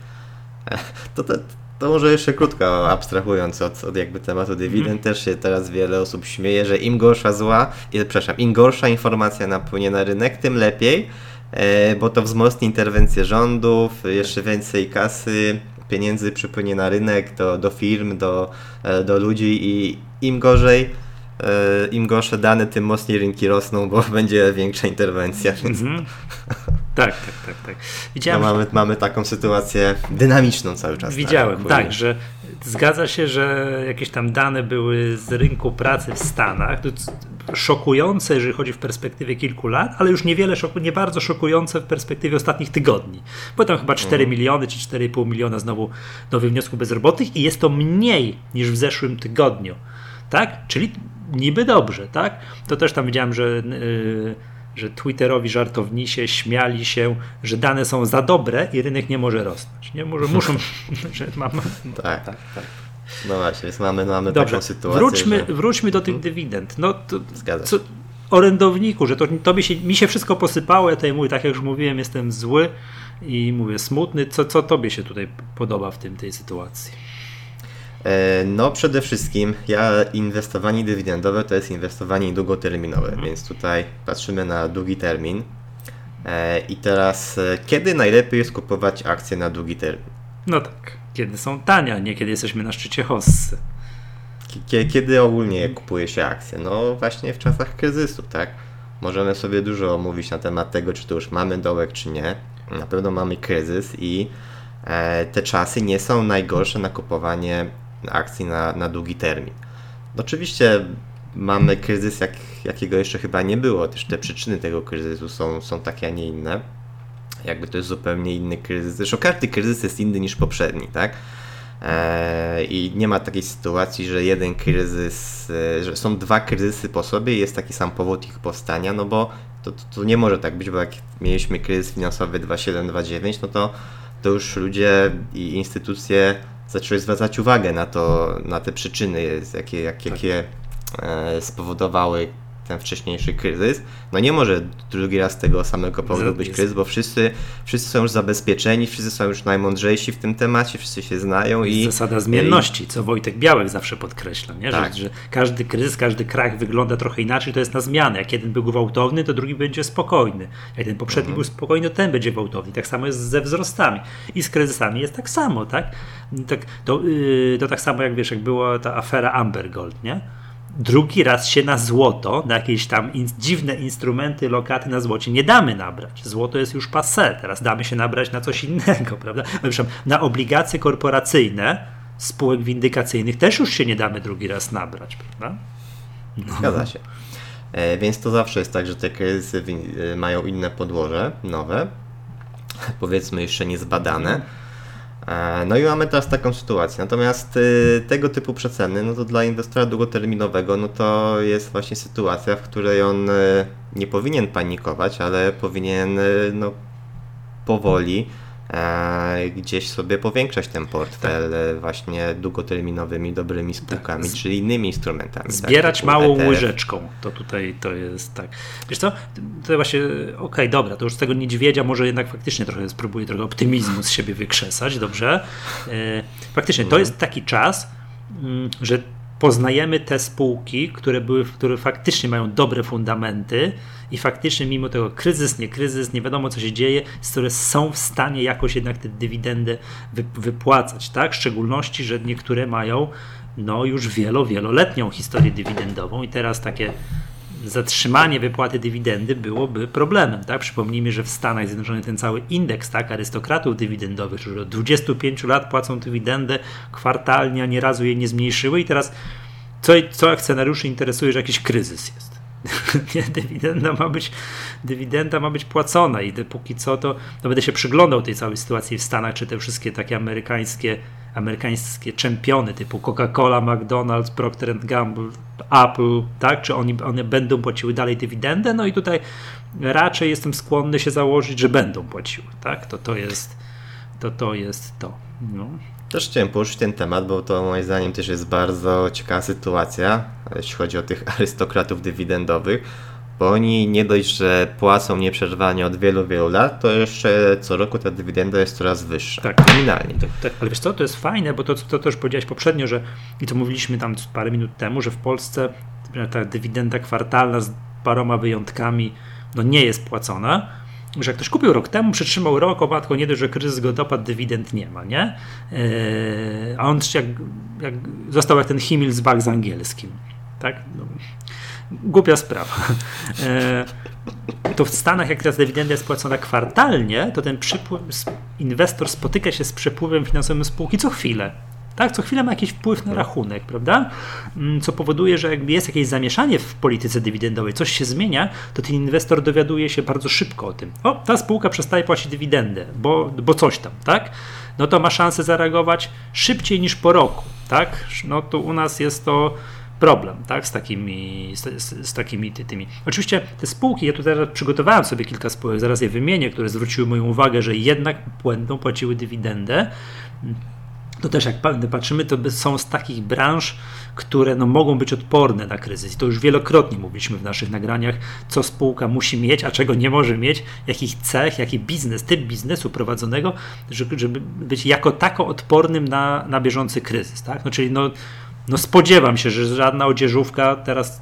to, to, to może jeszcze krótko abstrahując od, od jakby tematu dywidend, mm. też się teraz wiele osób śmieje, że im gorsza zła, przepraszam, im gorsza informacja napłynie na rynek, tym lepiej, e, bo to wzmocni interwencję rządów, jeszcze więcej kasy, pieniędzy przypłynie na rynek, do, do firm, do, e, do ludzi i im gorzej, e, im gorsze dane, tym mocniej rynki rosną, bo będzie większa interwencja. Więc... Mm -hmm. Tak, tak, tak. tak. Widziałem, no mamy, mamy taką sytuację dynamiczną cały czas. Widziałem, tak, tak, że zgadza się, że jakieś tam dane były z rynku pracy w Stanach, szokujące, jeżeli chodzi w perspektywie kilku lat, ale już niewiele, szoku, nie bardzo szokujące w perspektywie ostatnich tygodni. Bo tam chyba 4 mhm. miliony czy 4,5 miliona znowu nowych wniosków bezrobotnych i jest to mniej niż w zeszłym tygodniu. Tak? Czyli niby dobrze, tak? To też tam widziałem, że yy, że Twitterowi żartownisie śmiali się, że dane są za dobre i rynek nie może rosnąć. Nie może, muszą. że mam, tak. tak, tak. No właśnie, więc mamy, mamy Dobrze, taką sytuację. Wróćmy, że... wróćmy do tych hmm. dywidend. No, to, Zgadza się. Co, orędowniku, że to, to się, mi się wszystko posypało, ja tutaj mówię, tak jak już mówiłem, jestem zły i mówię smutny. Co, co tobie się tutaj podoba w tym, tej sytuacji? E, no przede wszystkim ja inwestowanie dywidendowe to jest inwestowanie długoterminowe, mhm. więc tutaj patrzymy na długi termin. E, I teraz e, kiedy najlepiej jest kupować akcje na długi termin? No tak, kiedy są tanie, a nie kiedy jesteśmy na szczycie hossy. Kiedy ogólnie kupuje się akcje? No właśnie w czasach kryzysu, tak? Możemy sobie dużo mówić na temat tego, czy to już mamy dołek, czy nie. Na pewno mamy kryzys i te czasy nie są najgorsze na kupowanie akcji na, na długi termin. Oczywiście mamy kryzys, jak, jakiego jeszcze chyba nie było. Też te przyczyny tego kryzysu są, są takie, a nie inne. Jakby to jest zupełnie inny kryzys. Zresztą każdy kryzys jest inny niż poprzedni, tak? E, I nie ma takiej sytuacji, że jeden kryzys, e, że są dwa kryzysy po sobie i jest taki sam powód ich powstania, no bo to, to, to nie może tak być, bo jak mieliśmy kryzys finansowy 2729, no to, to już ludzie i instytucje zaczęły zwracać uwagę na to, na te przyczyny, jakie, jak, jakie e, spowodowały ten wcześniejszy kryzys. No nie może drugi raz tego samego powodu być kryzys, bo wszyscy, wszyscy są już zabezpieczeni, wszyscy są już najmądrzejsi w tym temacie, wszyscy się znają i... Zasada zmienności, co Wojtek Białek zawsze podkreśla, nie? Tak. Że, że, każdy kryzys, każdy krach wygląda trochę inaczej, to jest na zmianę. Jak jeden był gwałtowny, to drugi będzie spokojny. Jak ten poprzedni mhm. był spokojny, to ten będzie gwałtowny. Tak samo jest ze wzrostami. I z kryzysami jest tak samo, tak? tak to, yy, to tak samo jak wiesz, jak była ta afera Amber Gold, nie? Drugi raz się na złoto, na jakieś tam in, dziwne instrumenty, lokaty na złocie nie damy nabrać. Złoto jest już passé, teraz damy się nabrać na coś innego, prawda? Na obligacje korporacyjne spółek windykacyjnych też już się nie damy drugi raz nabrać, prawda? No. Zgadza się. E, więc to zawsze jest tak, że te kryzysy e, mają inne podłoże, nowe, powiedzmy jeszcze niezbadane. E, no i mamy teraz taką sytuację. Natomiast y, tego typu przeceny, no to dla inwestora długoterminowego, no to jest właśnie sytuacja, w której on y, nie powinien panikować, ale powinien y, no, powoli gdzieś sobie powiększać ten portfel tak. właśnie długoterminowymi, dobrymi spółkami, tak. czyli innymi instrumentami. Tak, Zbierać tak, małą ETF. łyżeczką, to tutaj to jest tak. Wiesz co, to właśnie, okej, okay, dobra, to już z tego niedźwiedzia może jednak faktycznie trochę spróbuję trochę optymizmu z siebie wykrzesać, dobrze? E, faktycznie, to mhm. jest taki czas, mm, że poznajemy te spółki, które, były, które faktycznie mają dobre fundamenty i faktycznie mimo tego kryzys, nie kryzys, nie wiadomo co się dzieje, które są w stanie jakoś jednak tę dywidendę wypłacać, tak? W szczególności, że niektóre mają no już wielo, wieloletnią historię dywidendową i teraz takie zatrzymanie wypłaty dywidendy byłoby problemem. Tak? Przypomnijmy, że w Stanach Zjednoczonych ten cały indeks tak, arystokratów dywidendowych, którzy od 25 lat płacą dywidendę kwartalnie, a nie razu jej nie zmniejszyły i teraz co, co akcjonariuszy interesuje, że jakiś kryzys jest. dywidenda ma być dywidenda ma być płacona i póki co to, to będę się przyglądał tej całej sytuacji w Stanach, czy te wszystkie takie amerykańskie amerykańskie czempiony typu Coca-Cola, McDonald's, Procter Gamble, Apple, tak? Czy oni, one będą płaciły dalej dywidendę? No i tutaj raczej jestem skłonny się założyć, że będą płaciły, tak? To to jest to, to, jest to. No. Też chciałem poruszyć ten temat, bo to moim zdaniem też jest bardzo ciekawa sytuacja, jeśli chodzi o tych arystokratów dywidendowych, bo oni nie dość, że płacą nieprzerwanie od wielu, wielu lat, to jeszcze co roku ta dywidenda jest coraz wyższa. Tak, nominalnie. Tak, tak. Ale wiesz co, to jest fajne, bo to, to też powiedziałeś poprzednio, że i to mówiliśmy tam parę minut temu, że w Polsce ta dywidenda kwartalna z paroma wyjątkami no nie jest płacona, że jak ktoś kupił rok temu, przetrzymał rok, o matko, nie dość, że kryzys go dopadł, dywidend nie ma, nie? Eee, a on jak, jak, został jak ten Himmelsbach z angielskim, tak? No, głupia sprawa. E, to w Stanach, jak teraz dywidenda jest płacona kwartalnie, to ten przypływ, inwestor spotyka się z przepływem finansowym spółki co chwilę. Tak, co chwilę ma jakiś wpływ na rachunek, prawda? Mm, co powoduje, że jakby jest jakieś zamieszanie w polityce dywidendowej, coś się zmienia, to ten inwestor dowiaduje się bardzo szybko o tym. O, ta spółka przestaje płacić dywidendę, bo, bo coś tam, tak? No to ma szansę zareagować szybciej niż po roku, tak? No to u nas jest to problem tak, z takimi, z, z, takimi tymi. Oczywiście te spółki, ja tutaj przygotowałem sobie kilka spółek, zaraz je wymienię, które zwróciły moją uwagę, że jednak będą płaciły dywidendę. To też jak patrzymy, to są z takich branż, które no, mogą być odporne na kryzys. I to już wielokrotnie mówiliśmy w naszych nagraniach, co spółka musi mieć, a czego nie może mieć, jakich cech, jaki biznes, typ biznesu prowadzonego, żeby być jako tako odpornym na, na bieżący kryzys. Tak? No, czyli no, no spodziewam się, że żadna odzieżówka teraz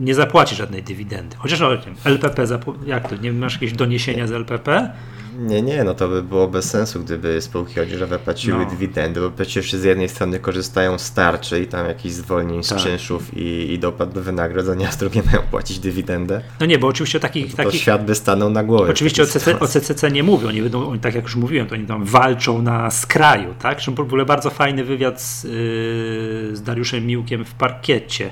nie zapłaci żadnej dywidendy. Chociaż no, LPP, jak to, nie masz jakieś doniesienia z LPP? Nie, nie, no to by było bez sensu, gdyby spółki odzieżowe płaciły no. dywidendy, bo przecież z jednej strony korzystają z tarczy i tam jakichś zwolnień z tak. czynszów i, i dopłat do wynagrodzenia, a z drugiej mają płacić dywidendę. No nie, bo oczywiście takich... To, takich... świat by stanął na głowie. Oczywiście o CCC, o CCC, nie mówią, oni będą, oni, tak jak już mówiłem, to oni tam walczą na skraju, tak? Zresztą w ogóle bardzo fajny wywiad z, yy, z Dariuszem Miłkiem w parkiecie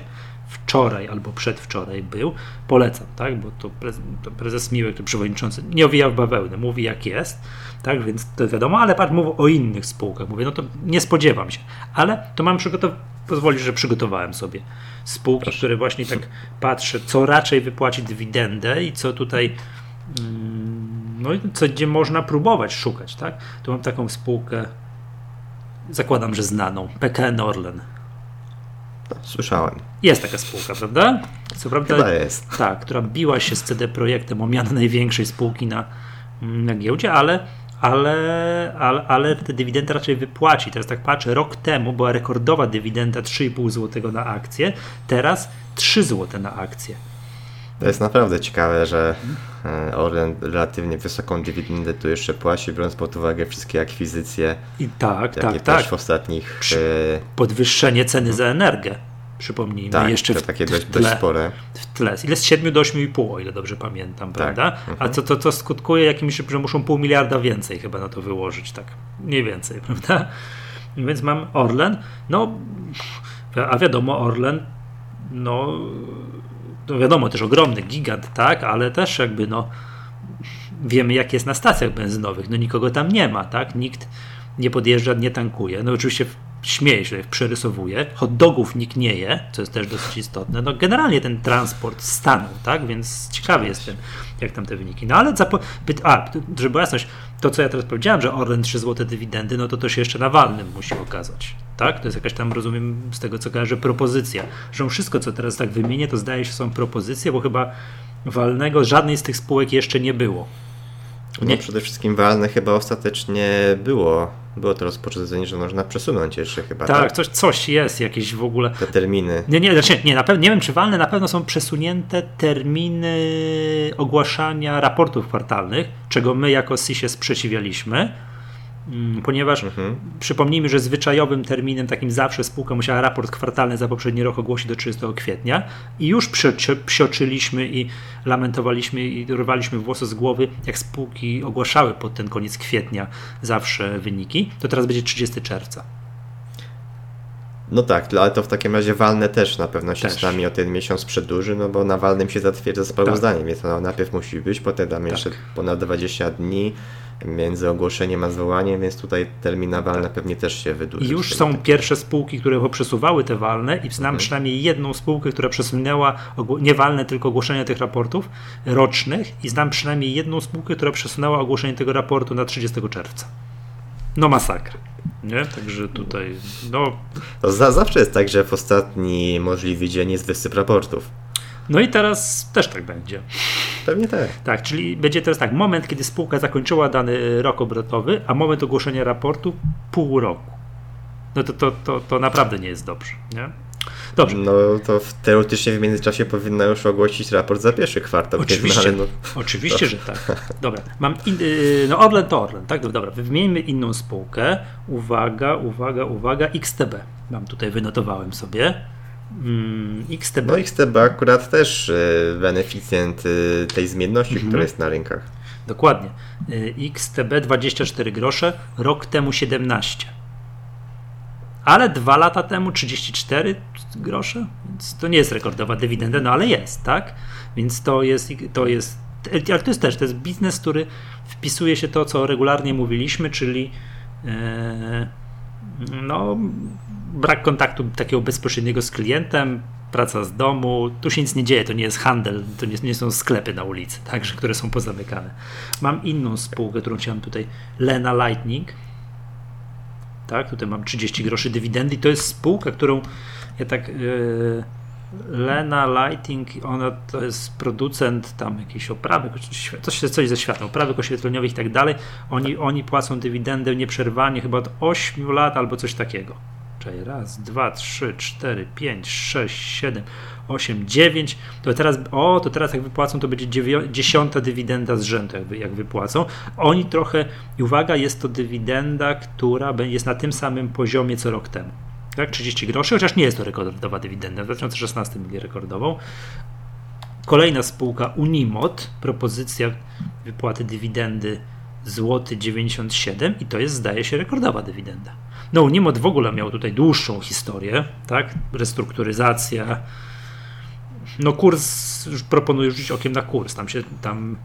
wczoraj albo przedwczoraj był, polecam, tak, bo to, prezes, to prezes Miłek, to przewodniczący, nie owija w bawełnę, mówi jak jest, tak, więc to wiadomo, ale patrz, mówię o innych spółkach, mówię, no to nie spodziewam się, ale to mam przygotować, pozwolisz, że przygotowałem sobie spółki, Proszę. które właśnie tak patrzę, co raczej wypłaci dywidendę i co tutaj mm, no i co, gdzie można próbować szukać, tak? Tu mam taką spółkę, zakładam, że znaną, PKN Orlen. Słyszałem. Jest taka spółka, prawda? Co prawda, Chyba jest. Tak, która biła się z CD Projektem o mianę największej spółki na, na giełdzie, ale, ale, ale, ale te dywidendy raczej wypłaci. Teraz tak patrzę, rok temu była rekordowa dywidenda 3,5 zł na akcję, teraz 3 zł na akcję. To jest naprawdę ciekawe, że e, Orlen relatywnie wysoką dywidendę tu jeszcze płaci, biorąc pod uwagę wszystkie akwizycje. I tak, tak, tak, tak. w ostatnich. E, podwyższenie ceny za energię. Przypomnijmy, tak, jeszcze w, takie dość, tle, dość spore. W tle. Ile z 7 do 8,5, o ile dobrze pamiętam, tak. prawda? Mhm. A co to, to skutkuje jakimś, że muszą pół miliarda więcej chyba na to wyłożyć, tak? Mniej więcej, prawda? Więc mam Orlen, no, a wiadomo, Orlen, no to wiadomo, też ogromny gigant, tak, ale też jakby no wiemy jak jest na stacjach benzynowych, no nikogo tam nie ma, tak, nikt nie podjeżdża, nie tankuje, no oczywiście śmieję się, przerysowuję, hot dogów nikt nie je, co jest też dosyć istotne, no generalnie ten transport stanął, tak, więc ciekawy jestem, jak tam te wyniki, no ale zapo- a, żeby była jasność, to co ja teraz powiedziałem, że Orlen 3 zł dywidendy, no to to się jeszcze na walnym musi okazać, tak? To jest jakaś tam, rozumiem, z tego co kojarzę, propozycja. Że wszystko, co teraz tak wymienię, to zdaje się są propozycje, bo chyba walnego żadnej z tych spółek jeszcze nie było. No nie? Przede wszystkim walne chyba ostatecznie było. Było to rozporządzenie, że można przesunąć jeszcze chyba. Tak, tak? Coś, coś jest jakieś w ogóle. Te terminy. Nie, nie, znaczy, nie, na pewno, nie wiem czy walne, na pewno są przesunięte terminy ogłaszania raportów kwartalnych, czego my jako SI się sprzeciwialiśmy ponieważ mhm. przypomnijmy, że zwyczajowym terminem takim zawsze spółka musiała raport kwartalny za poprzedni rok ogłosić do 30 kwietnia i już psioczyliśmy i lamentowaliśmy i rwaliśmy włosy z głowy, jak spółki ogłaszały pod ten koniec kwietnia zawsze wyniki, to teraz będzie 30 czerwca. No tak, ale to w takim razie walne też na pewno się też. z nami o ten miesiąc przedłuży, no bo na walnym się zatwierdza sprawozdanie, tak. więc to najpierw musi być, potem damy tak. jeszcze ponad 20 dni, między ogłoszeniem a zwołaniem, więc tutaj terminy walne pewnie też się wydłuży. I już są tak. pierwsze spółki, które przesuwały te walne i znam mhm. przynajmniej jedną spółkę, która przesunęła nie walne, tylko ogłoszenie tych raportów rocznych i znam przynajmniej jedną spółkę, która przesunęła ogłoszenie tego raportu na 30 czerwca. No masakra. Nie? Także tutaj, no... To za, zawsze jest tak, że w ostatni możliwy dzień jest wysyp raportów. No i teraz też tak będzie. Pewnie tak. Tak, czyli będzie teraz tak, moment, kiedy spółka zakończyła dany rok obrotowy, a moment ogłoszenia raportu pół roku. No to, to, to, to naprawdę nie jest dobrze. Nie? Dobrze. No to teoretycznie w międzyczasie powinna już ogłosić raport za pierwszy kwartał. Oczywiście, no, oczywiście że tak. Dobra, mam in, y, no Orlen to Orlen, tak? Dobra, wymieńmy inną spółkę. Uwaga, uwaga, uwaga, XTB. Mam tutaj, wynotowałem sobie. Mm, XTB. No XTB akurat też y, beneficjent y, tej zmienności, mhm. która jest na rynkach. Dokładnie. Y, XTB 24 grosze, rok temu 17. Ale dwa lata temu 34 grosze, więc to nie jest rekordowa dywidenda, no ale jest, tak? Więc to jest, to jest, ale to jest też, to jest biznes, który wpisuje się to, co regularnie mówiliśmy, czyli e, no, brak kontaktu takiego bezpośredniego z klientem, praca z domu, tu się nic nie dzieje, to nie jest handel, to nie, nie są sklepy na ulicy, także, które są pozamykane. Mam inną spółkę, którą chciałem tutaj, Lena Lightning, tak, tutaj mam 30 groszy dywidendy to jest spółka, którą ja tak yy, Lena Lighting, ona to jest producent tam jakiejś oprawy, coś, coś ze światła, oprawek oświetleniowych i tak dalej. Oni, oni płacą dywidendę nieprzerwanie chyba od 8 lat albo coś takiego. Czyli raz, dwa, trzy, cztery, pięć, sześć, siedem, osiem, dziewięć. To teraz, o, to teraz jak wypłacą, to będzie dziesiąta dywidenda z rzędu, jak, wypłacą. Oni trochę, i uwaga, jest to dywidenda, która jest na tym samym poziomie co rok temu. Tak, 30 groszy, chociaż nie jest to rekordowa dywidenda. W 2016 mieli rekordową. Kolejna spółka Unimod, propozycja wypłaty dywidendy złoty 97 i to jest zdaje się rekordowa dywidenda. No Unimod w ogóle miał tutaj dłuższą historię, tak? Restrukturyzacja, no kurs, proponuję rzucić okiem na kurs, tam się tam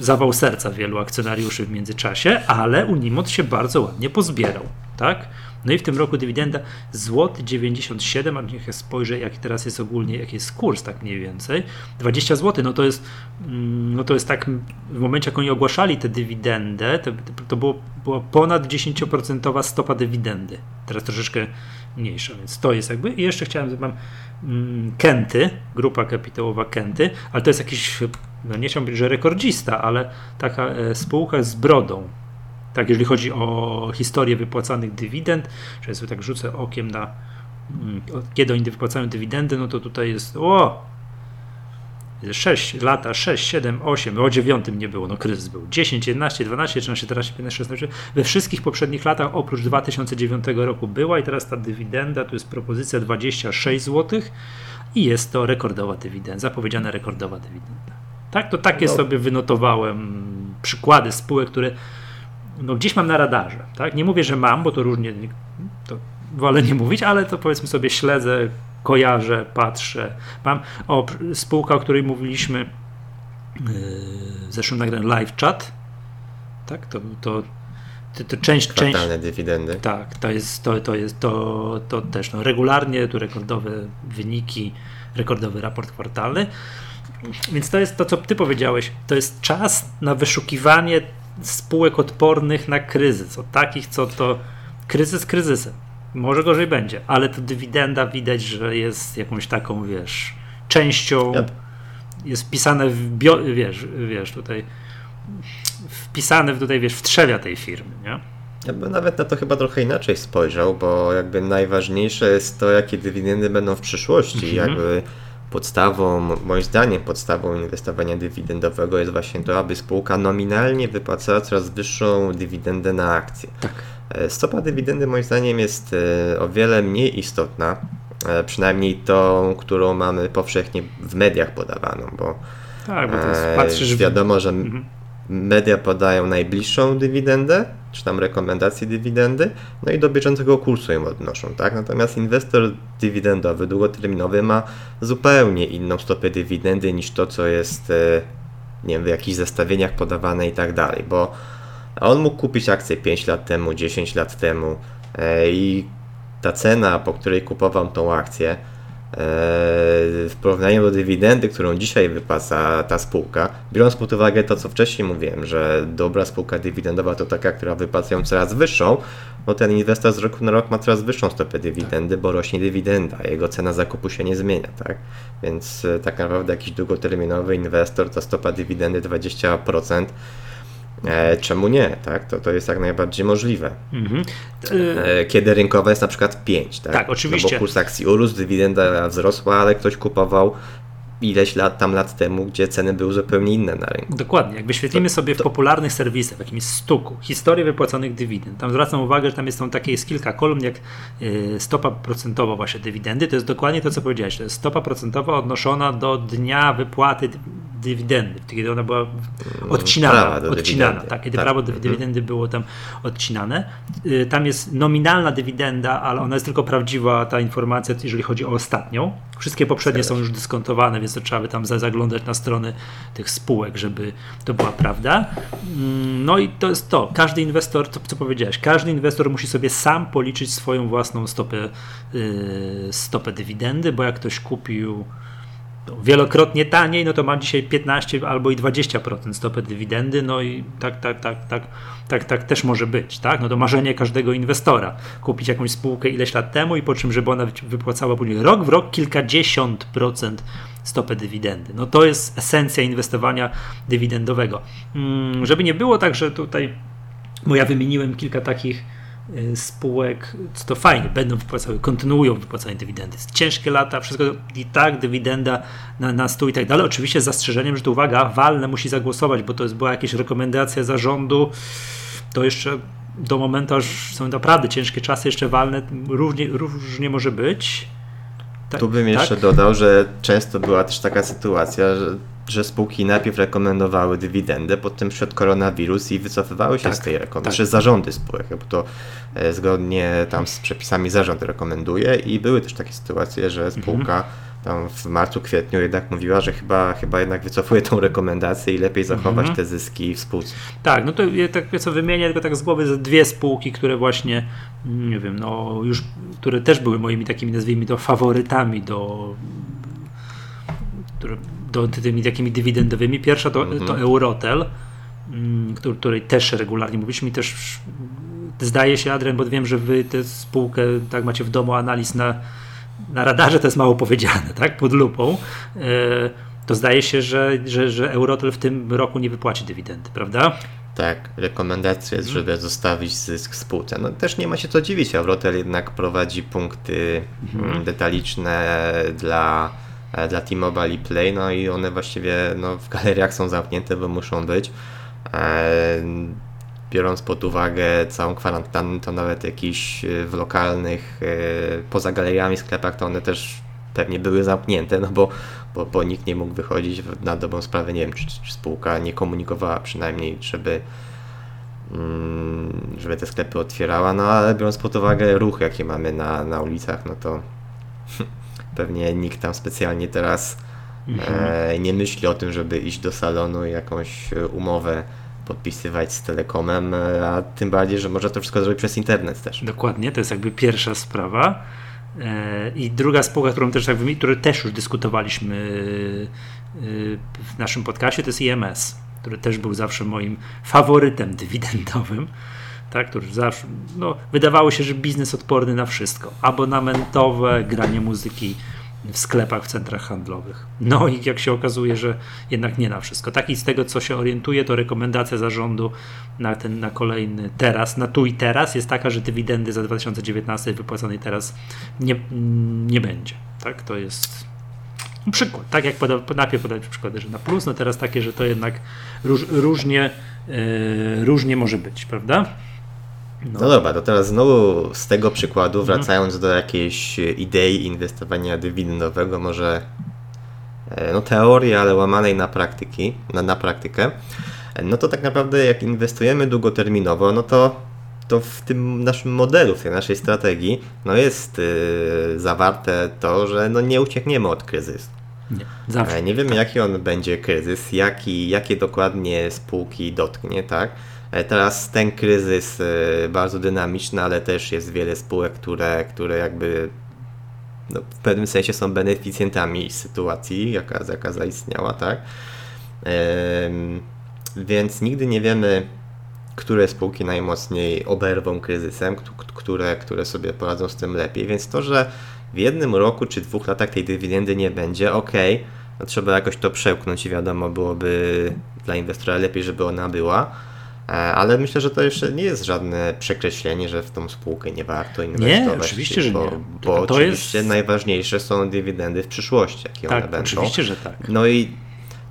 zawał serca wielu akcjonariuszy w międzyczasie, ale Unimod się bardzo ładnie pozbierał, tak? No i w tym roku dywidenda złoty 97, a niech spojrzę, jaki teraz jest ogólnie, jaki jest kurs, tak mniej więcej. 20 zł, no to jest, mm, no to jest tak, w momencie jak oni ogłaszali tę dywidendę, to, to było, była ponad 10% stopa dywidendy. Teraz troszeczkę mniejsza, więc to jest jakby. I jeszcze chciałem, mam mm, Kenty, grupa kapitałowa Kenty, ale to jest jakiś, no nie chciałbym być, że rekordzista, ale taka e, spółka z brodą. Tak, jeżeli chodzi o historię wypłacanych dywidend, że sobie tak rzucę okiem na mm, kiedy oni wypłacają dywidendy, no to tutaj jest o 6 lata, 6, 7, 8, o 9 nie było, no kryzys był. 10, 11, 12, 13, 14, 15, 16. We wszystkich poprzednich latach oprócz 2009 roku była i teraz ta dywidenda, to jest propozycja 26 zł i jest to rekordowa dywidenda, zapowiedziana rekordowa dywidenda. Tak, to takie no. sobie wynotowałem przykłady spółek, które no, gdzieś mam na radarze. Tak? Nie mówię, że mam, bo to różnie, to wolę nie mówić, ale to powiedzmy sobie śledzę, kojarzę, patrzę. Mam o, spółka, o której mówiliśmy yy, w zeszłym nagraniu live chat. Tak, to, to, to, to część. Kwartalne część, dywidendy. Tak, to jest, to, to jest to, to też no, regularnie, tu rekordowe wyniki, rekordowy raport kwartalny. Więc to jest to, co ty powiedziałeś. To jest czas na wyszukiwanie spółek odpornych na kryzys. O takich, co to kryzys kryzysem. Może gorzej będzie, ale to dywidenda widać, że jest jakąś taką, wiesz, częścią, yep. jest wpisane w, bio, wiesz, wiesz, tutaj wpisane w, tutaj, wiesz, w trzewia tej firmy, nie? Ja bym nawet na to chyba trochę inaczej spojrzał, bo jakby najważniejsze jest to, jakie dywidendy będą w przyszłości. Mhm. Jakby podstawą, moim zdaniem podstawą inwestowania dywidendowego jest właśnie to, aby spółka nominalnie wypłacała coraz wyższą dywidendę na akcję. Tak. E, stopa dywidendy moim zdaniem jest e, o wiele mniej istotna, e, przynajmniej tą, którą mamy powszechnie w mediach podawaną, bo tak, bo patrzysz wiadomo, że mhm media podają najbliższą dywidendę, czy tam rekomendacje dywidendy, no i do bieżącego kursu ją odnoszą, tak? Natomiast inwestor dywidendowy, długoterminowy ma zupełnie inną stopę dywidendy niż to, co jest, nie wiem, w jakichś zestawieniach podawane i tak dalej, bo on mógł kupić akcję 5 lat temu, 10 lat temu e, i ta cena, po której kupował tą akcję, w porównaniu do dywidendy, którą dzisiaj wypłaca ta spółka, biorąc pod uwagę to, co wcześniej mówiłem, że dobra spółka dywidendowa to taka, która wypłaca ją coraz wyższą, no ten inwestor z roku na rok ma coraz wyższą stopę dywidendy, bo rośnie dywidenda, a jego cena zakupu się nie zmienia, tak? Więc e, tak naprawdę jakiś długoterminowy inwestor, ta stopa dywidendy 20%, E, czemu nie? Tak? To, to jest jak najbardziej możliwe. Mhm. E, kiedy rynkowa jest na przykład 5. Tak, tak oczywiście. No bo kurs akcji urósł, dywidenda wzrosła, ale ktoś kupował ileś lat tam lat temu, gdzie ceny były zupełnie inne na rynku. Dokładnie. Jak wyświetlimy to, sobie w to... popularnych serwisach, w jakimś stuku, historię wypłaconych dywidend, tam zwracam uwagę, że tam jest, są takie, jest kilka kolumn, jak y, stopa procentowa właśnie dywidendy, to jest dokładnie to, co powiedziałeś, to jest stopa procentowa odnoszona do dnia wypłaty dywidendy, kiedy ona była mm, odcinana, odcinana tak, kiedy tak. prawo do mhm. dywidendy było tam odcinane. Y, tam jest nominalna dywidenda, ale ona jest tylko prawdziwa, ta informacja, jeżeli chodzi o ostatnią. Wszystkie poprzednie są już dyskontowane, więc to trzeba by tam zaglądać na strony tych spółek, żeby to była prawda. Mm, no i to jest to. Każdy inwestor, to co powiedziałeś, każdy inwestor musi sobie sam policzyć swoją własną stopę, y, stopę dywidendy, bo jak ktoś kupił wielokrotnie taniej, no to ma dzisiaj 15 albo i 20% stopę dywidendy, no i tak, tak, tak, tak, tak, tak też może być, tak? No to marzenie każdego inwestora. Kupić jakąś spółkę ileś lat temu i po czym, żeby ona wypłacała później rok w rok kilkadziesiąt procent stopę dywidendy. No to jest esencja inwestowania dywidendowego. Hmm, żeby nie było tak, że tutaj, bo ja wymieniłem kilka takich Y, spółek, to fajnie, będą wypłacały, kontynuują wypłacanie dywidendy. Ciężkie lata, wszystko i tak, dywidenda na, na stół i tak dalej. Oczywiście z zastrzeżeniem, że to uwaga, walne musi zagłosować, bo to jest, była jakaś rekomendacja zarządu, to jeszcze do momentu, aż są naprawdę ciężkie czasy, jeszcze walne, różnie, różnie może być. Tak, tu bym tak? jeszcze dodał, że często była też taka sytuacja, że że spółki najpierw rekomendowały dywidendę, potem przed koronawirus i wycofywały się tak, z tej rekomendacji, tak. zarządy spółek, bo to e, zgodnie tam z przepisami zarząd rekomenduje i były też takie sytuacje, że spółka mhm. Tam w marcu, kwietniu jednak mówiła, że chyba, chyba jednak wycofuje tą rekomendację i lepiej zachować Mhm. te zyski w spółce. Tak, no to ja tak co wymienię tylko tak z głowy dwie spółki, które właśnie, mm, nie wiem, no już, które też były moimi takimi, nazwijmy to, faworytami do, które, do tymi takimi dywidendowymi. Pierwsza to, Mhm. to Eurotel, mm, który, której też regularnie mówiliśmy i też zdaje się, Adrian, bo wiem, że wy tę spółkę tak macie w domu analiz na, na radarze, to jest mało powiedziane, tak, pod lupą. E, to zdaje się, że, że, że Eurotel w tym roku nie wypłaci dywidendy, prawda? Tak, rekomendacja jest, żeby zostawić zysk w spółce. No też nie ma się co dziwić, Eurotel jednak prowadzi punkty mm, detaliczne dla, e, dla T-Mobile i Play, no i one właściwie no, w galeriach są zamknięte, bo muszą być. E, biorąc pod uwagę całą kwarantannę, to nawet jakieś e, w lokalnych, e, poza galeriami, sklepach, to one też pewnie były zamknięte, no bo, bo, bo nikt nie mógł wychodzić na dobrą sprawę. Nie wiem, czy, czy spółka nie komunikowała przynajmniej, żeby, mm, żeby te sklepy otwierała, no ale biorąc pod uwagę ruch, jaki mamy na, na ulicach, no to pewnie nikt tam specjalnie teraz e, nie myśli o tym, żeby iść do salonu i jakąś e, umowę podpisywać z Telekomem, e, a tym bardziej, że można to wszystko zrobić przez internet też. Dokładnie, to jest jakby pierwsza sprawa. E, I druga spółka, którą też wymienię, której też już dyskutowaliśmy e, w naszym podcaście, to jest IMS, który też był zawsze moim faworytem dywidendowym. Tak, który zawsze, no, wydawało się, że biznes odporny na wszystko. Abonamentowe, granie muzyki w sklepach, w centrach handlowych. No i jak się okazuje, że jednak nie na wszystko. Tak i z tego, co się orientuje, to rekomendacja zarządu na ten, na kolejny teraz, na tu i teraz jest taka, że dywidendy za 2019 wypłaconej teraz nie, nie będzie. Tak, to jest przykład. Tak jak poda, najpierw podać przykłady, że na plus, no teraz takie, że to jednak róż, różnie, yy, różnie może być, prawda? No dobra, to teraz znowu z tego przykładu, wracając do jakiejś idei inwestowania dywidendowego, może e, no teorii, ale łamanej na praktyki, na, na praktykę, e, no to tak naprawdę jak inwestujemy długoterminowo, no to, to w tym naszym modelu, w tej naszej strategii, no jest e, zawarte to, że no nie uciekniemy od kryzysu. Nie, zawsze. Nie wiemy, jaki on będzie kryzys, jaki, jakie dokładnie spółki dotknie, tak? E, Teraz ten kryzys e, bardzo dynamiczny, ale też jest wiele spółek, które, które jakby no, w pewnym sensie są beneficjentami sytuacji, jaka, jaka zaistniała, tak? Więc nigdy nie wiemy, które spółki najmocniej oberwą kryzysem, które, które sobie poradzą z tym lepiej. Więc to, że w jednym roku czy dwóch latach tej dywidendy nie będzie, ok, no trzeba jakoś to przełknąć i wiadomo, byłoby dla inwestora lepiej, żeby ona była. E, Ale myślę, że to jeszcze nie jest żadne przekreślenie, że w tą spółkę nie warto inwestować. oczywiście, że bo, nie. Bo to oczywiście jest- najważniejsze są dywidendy w przyszłości, jakie one Tak, będą. oczywiście, że tak. No i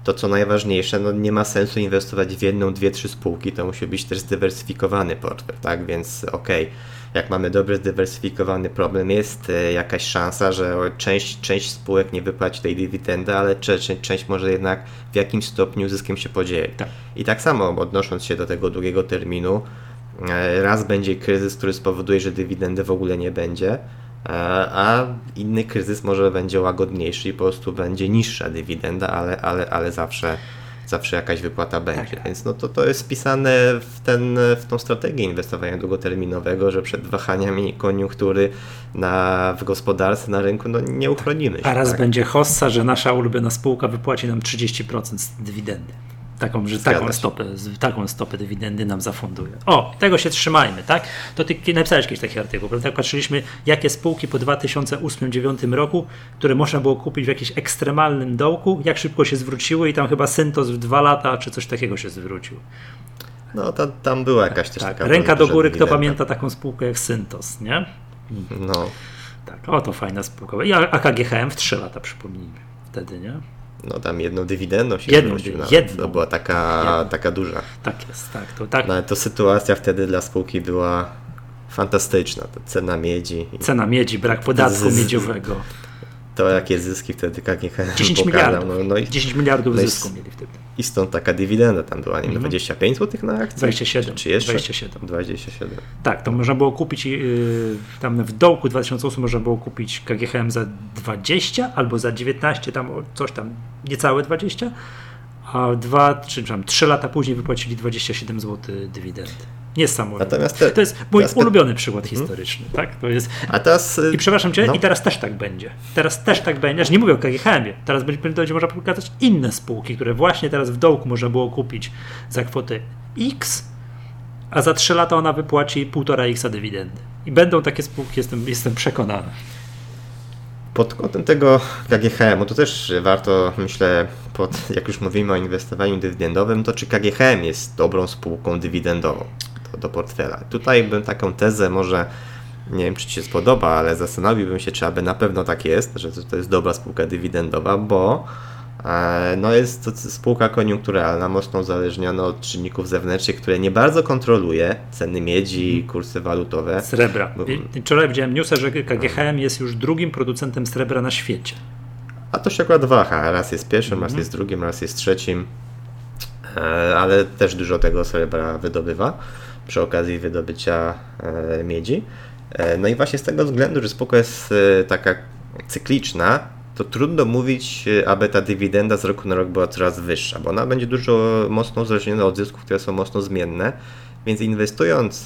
to, co najważniejsze, no nie ma sensu inwestować w jedną, dwie, trzy spółki, to musi być też zdywersyfikowany portfel, tak? Więc okej, jak mamy dobrze zdywersyfikowany problem, jest e, jakaś szansa, że część, część spółek nie wypłaci tej dywidendy, ale cze- część może jednak w jakimś stopniu zyskiem się podzieli. Tak. I tak samo odnosząc się do tego długiego terminu, e, raz będzie kryzys, który spowoduje, że dywidendy w ogóle nie będzie, e, a inny kryzys może będzie łagodniejszy i po prostu będzie niższa dywidenda, ale, ale, ale zawsze, zawsze jakaś wypłata będzie. Tak. Więc no to, to jest wpisane w, ten, w tą strategię inwestowania długoterminowego, że przed wahaniami koniunktury na, w gospodarce, na rynku no nie uchronimy się. A raz tak? będzie hossa, że nasza ulubiona spółka wypłaci nam 30% z dywidendy. Taką, że Zgadza taką się. stopę, taką stopę dywidendy nam zafunduje. O, tego się trzymajmy, tak? To ty napisałeś kiedyś taki artykuł, prawda? Jak patrzyliśmy, jakie spółki po 2008-2009 roku, które można było kupić w jakimś ekstremalnym dołku, jak szybko się zwróciły i tam chyba Syntos w dwa lata, czy coś takiego się zwrócił. No ta, tam była jakaś też Tak, taka ręka do góry, kto pamięta taką spółkę jak Syntos, nie? No, Tak, o to fajna spółka. I AKGHM w 3 lata, przypomnijmy, wtedy, nie? No tam jedną dywidendą się Jedną, zwrócił nawet. jedną. To była taka, Jedną. taka duża. Tak jest, tak. To, tak No ale to sytuacja wtedy dla spółki była fantastyczna. To cena miedzi Cena miedzi, brak podatku Z- miedziowego. to jakie zyski wtedy KGHM 10 pokazał. miliardów. No, no i 10 miliardów no zysku mieli wtedy. I stąd taka dywidenda tam była, nie wiem, 25 zł na akcję? 27. Czy jeszcze? 27. 27. Tak, to można było kupić yy, tam w dołku 2008 można było kupić KGHM za 20 albo za 19, tam coś tam niecałe 20, a dwa, czy tam 3 lata później wypłacili 27 zł dywidendy. Niesamowite. Natomiast te, To jest mój ulubiony przykład historyczny, tak? To jest A teraz... y, i przepraszam cię, no. i teraz też tak będzie. Teraz też tak będzie. Nie mówię o KGHM-ie. Teraz będzie, będzie można pokazać inne spółki, które właśnie teraz w dołku można było kupić za kwotę X, a za 3 lata ona wypłaci 1,5 X dywidendy. I będą takie spółki, jestem, jestem przekonany. Pod kątem tego KGHM-u to też warto, myślę, pod, jak już mówimy o inwestowaniu dywidendowym, to czy KGHM jest dobrą spółką dywidendową do, portfela. Tutaj bym taką tezę może, nie wiem czy Ci się spodoba, ale zastanowiłbym się, czy aby na pewno tak jest, że to, jest dobra spółka dywidendowa, bo e, no jest to spółka koniunkturalna, mocno uzależniona od czynników zewnętrznych, które nie bardzo kontroluje, ceny miedzi, kursy walutowe. Srebra. Wczoraj widziałem newsa, że KGHM jest już drugim producentem srebra na świecie. A to się akurat waha. Raz jest pierwszym, Mhm. raz jest drugim, raz jest trzecim. E, Ale też dużo tego srebra wydobywa przy okazji wydobycia e, miedzi. E, No i właśnie z tego względu, że spółka jest e, taka cykliczna, to trudno mówić, aby ta dywidenda z roku na rok była coraz wyższa, bo ona będzie dużo mocno uzależniona od zysków, które są mocno zmienne. Więc inwestując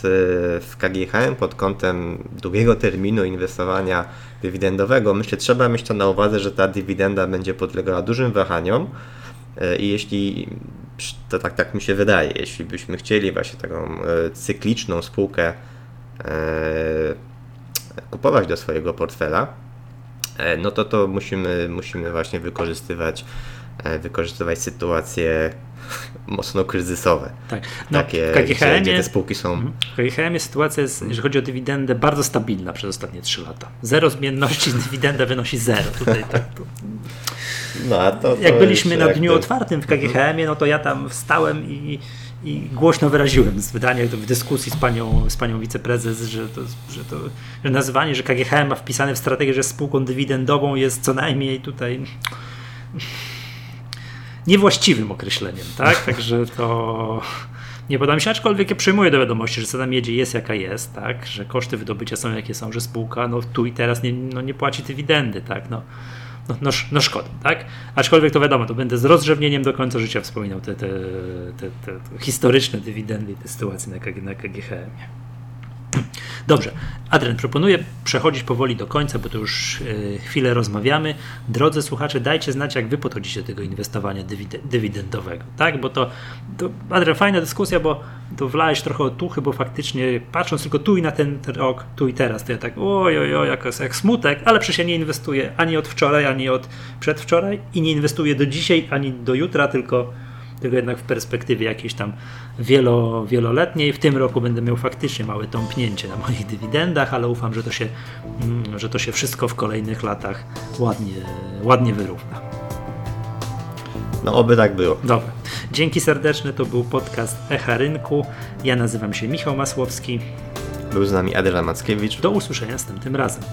w KGHM pod kątem długiego terminu inwestowania dywidendowego, myślę, trzeba mieć to na uwadze, że ta dywidenda będzie podlegała dużym wahaniom i jeśli, to tak, tak mi się wydaje, jeśli byśmy chcieli właśnie taką e, cykliczną spółkę e, kupować do swojego portfela, e, no to to musimy, musimy właśnie wykorzystywać, wykorzystywać sytuacje mocno kryzysowe. Tak. No, Takie, gdzie, gdzie te spółki są W KGHM sytuacja jest, jeżeli chodzi o dywidendę, bardzo stabilna przez ostatnie 3 lata. Zero zmienności, dywidenda wynosi zero. Tutaj tak, to, No, to, to jak byliśmy na dniu otwartym w KGHM-ie, no to ja tam wstałem i, i głośno wyraziłem z wydania w dyskusji z panią, z panią wiceprezes, że to, że to że nazywanie, że KGHM ma wpisane w strategię, że spółką dywidendową jest co najmniej tutaj niewłaściwym określeniem, tak? Także to nie podoba mi się, aczkolwiek ja przyjmuję do wiadomości, że cena miedzi jest jaka jest, tak? Że koszty wydobycia są jakie są, że spółka no tu i teraz nie, no, nie płaci dywidendy, tak? No, no, no, no szkoda, tak? Aczkolwiek to wiadomo, to będę z rozrzewnieniem do końca życia wspominał te, te, te, te, historyczne dywidendy te sytuacje na, KG, na KGHM-ie. Dobrze, Adrian, proponuję przechodzić powoli do końca, bo to już e, chwilę rozmawiamy. Drodzy słuchacze, dajcie znać, jak wy podchodzicie do tego inwestowania dywide- dywidendowego, tak? Bo to, to, Adrian, fajna dyskusja, bo to wlałeś trochę otuchy, bo faktycznie patrząc tylko tu i na ten rok, tu i teraz, to ja tak oj, oj, jak, jak smutek, ale przecież ja nie inwestuję ani od wczoraj, ani od przedwczoraj i nie inwestuję do dzisiaj, ani do jutra, tylko tylko jednak w perspektywie jakiejś tam wielo, wieloletniej. W tym roku będę miał faktycznie małe tąpnięcie na moich dywidendach, ale ufam, że to się, mm, że to się wszystko w kolejnych latach ładnie, ładnie wyrówna. No, oby tak było. Dobra. Dzięki serdeczne, to był podcast Echa Rynku. Ja nazywam się Michał Masłowski. Był z nami Adela Mackiewicz. Do usłyszenia następnym razem.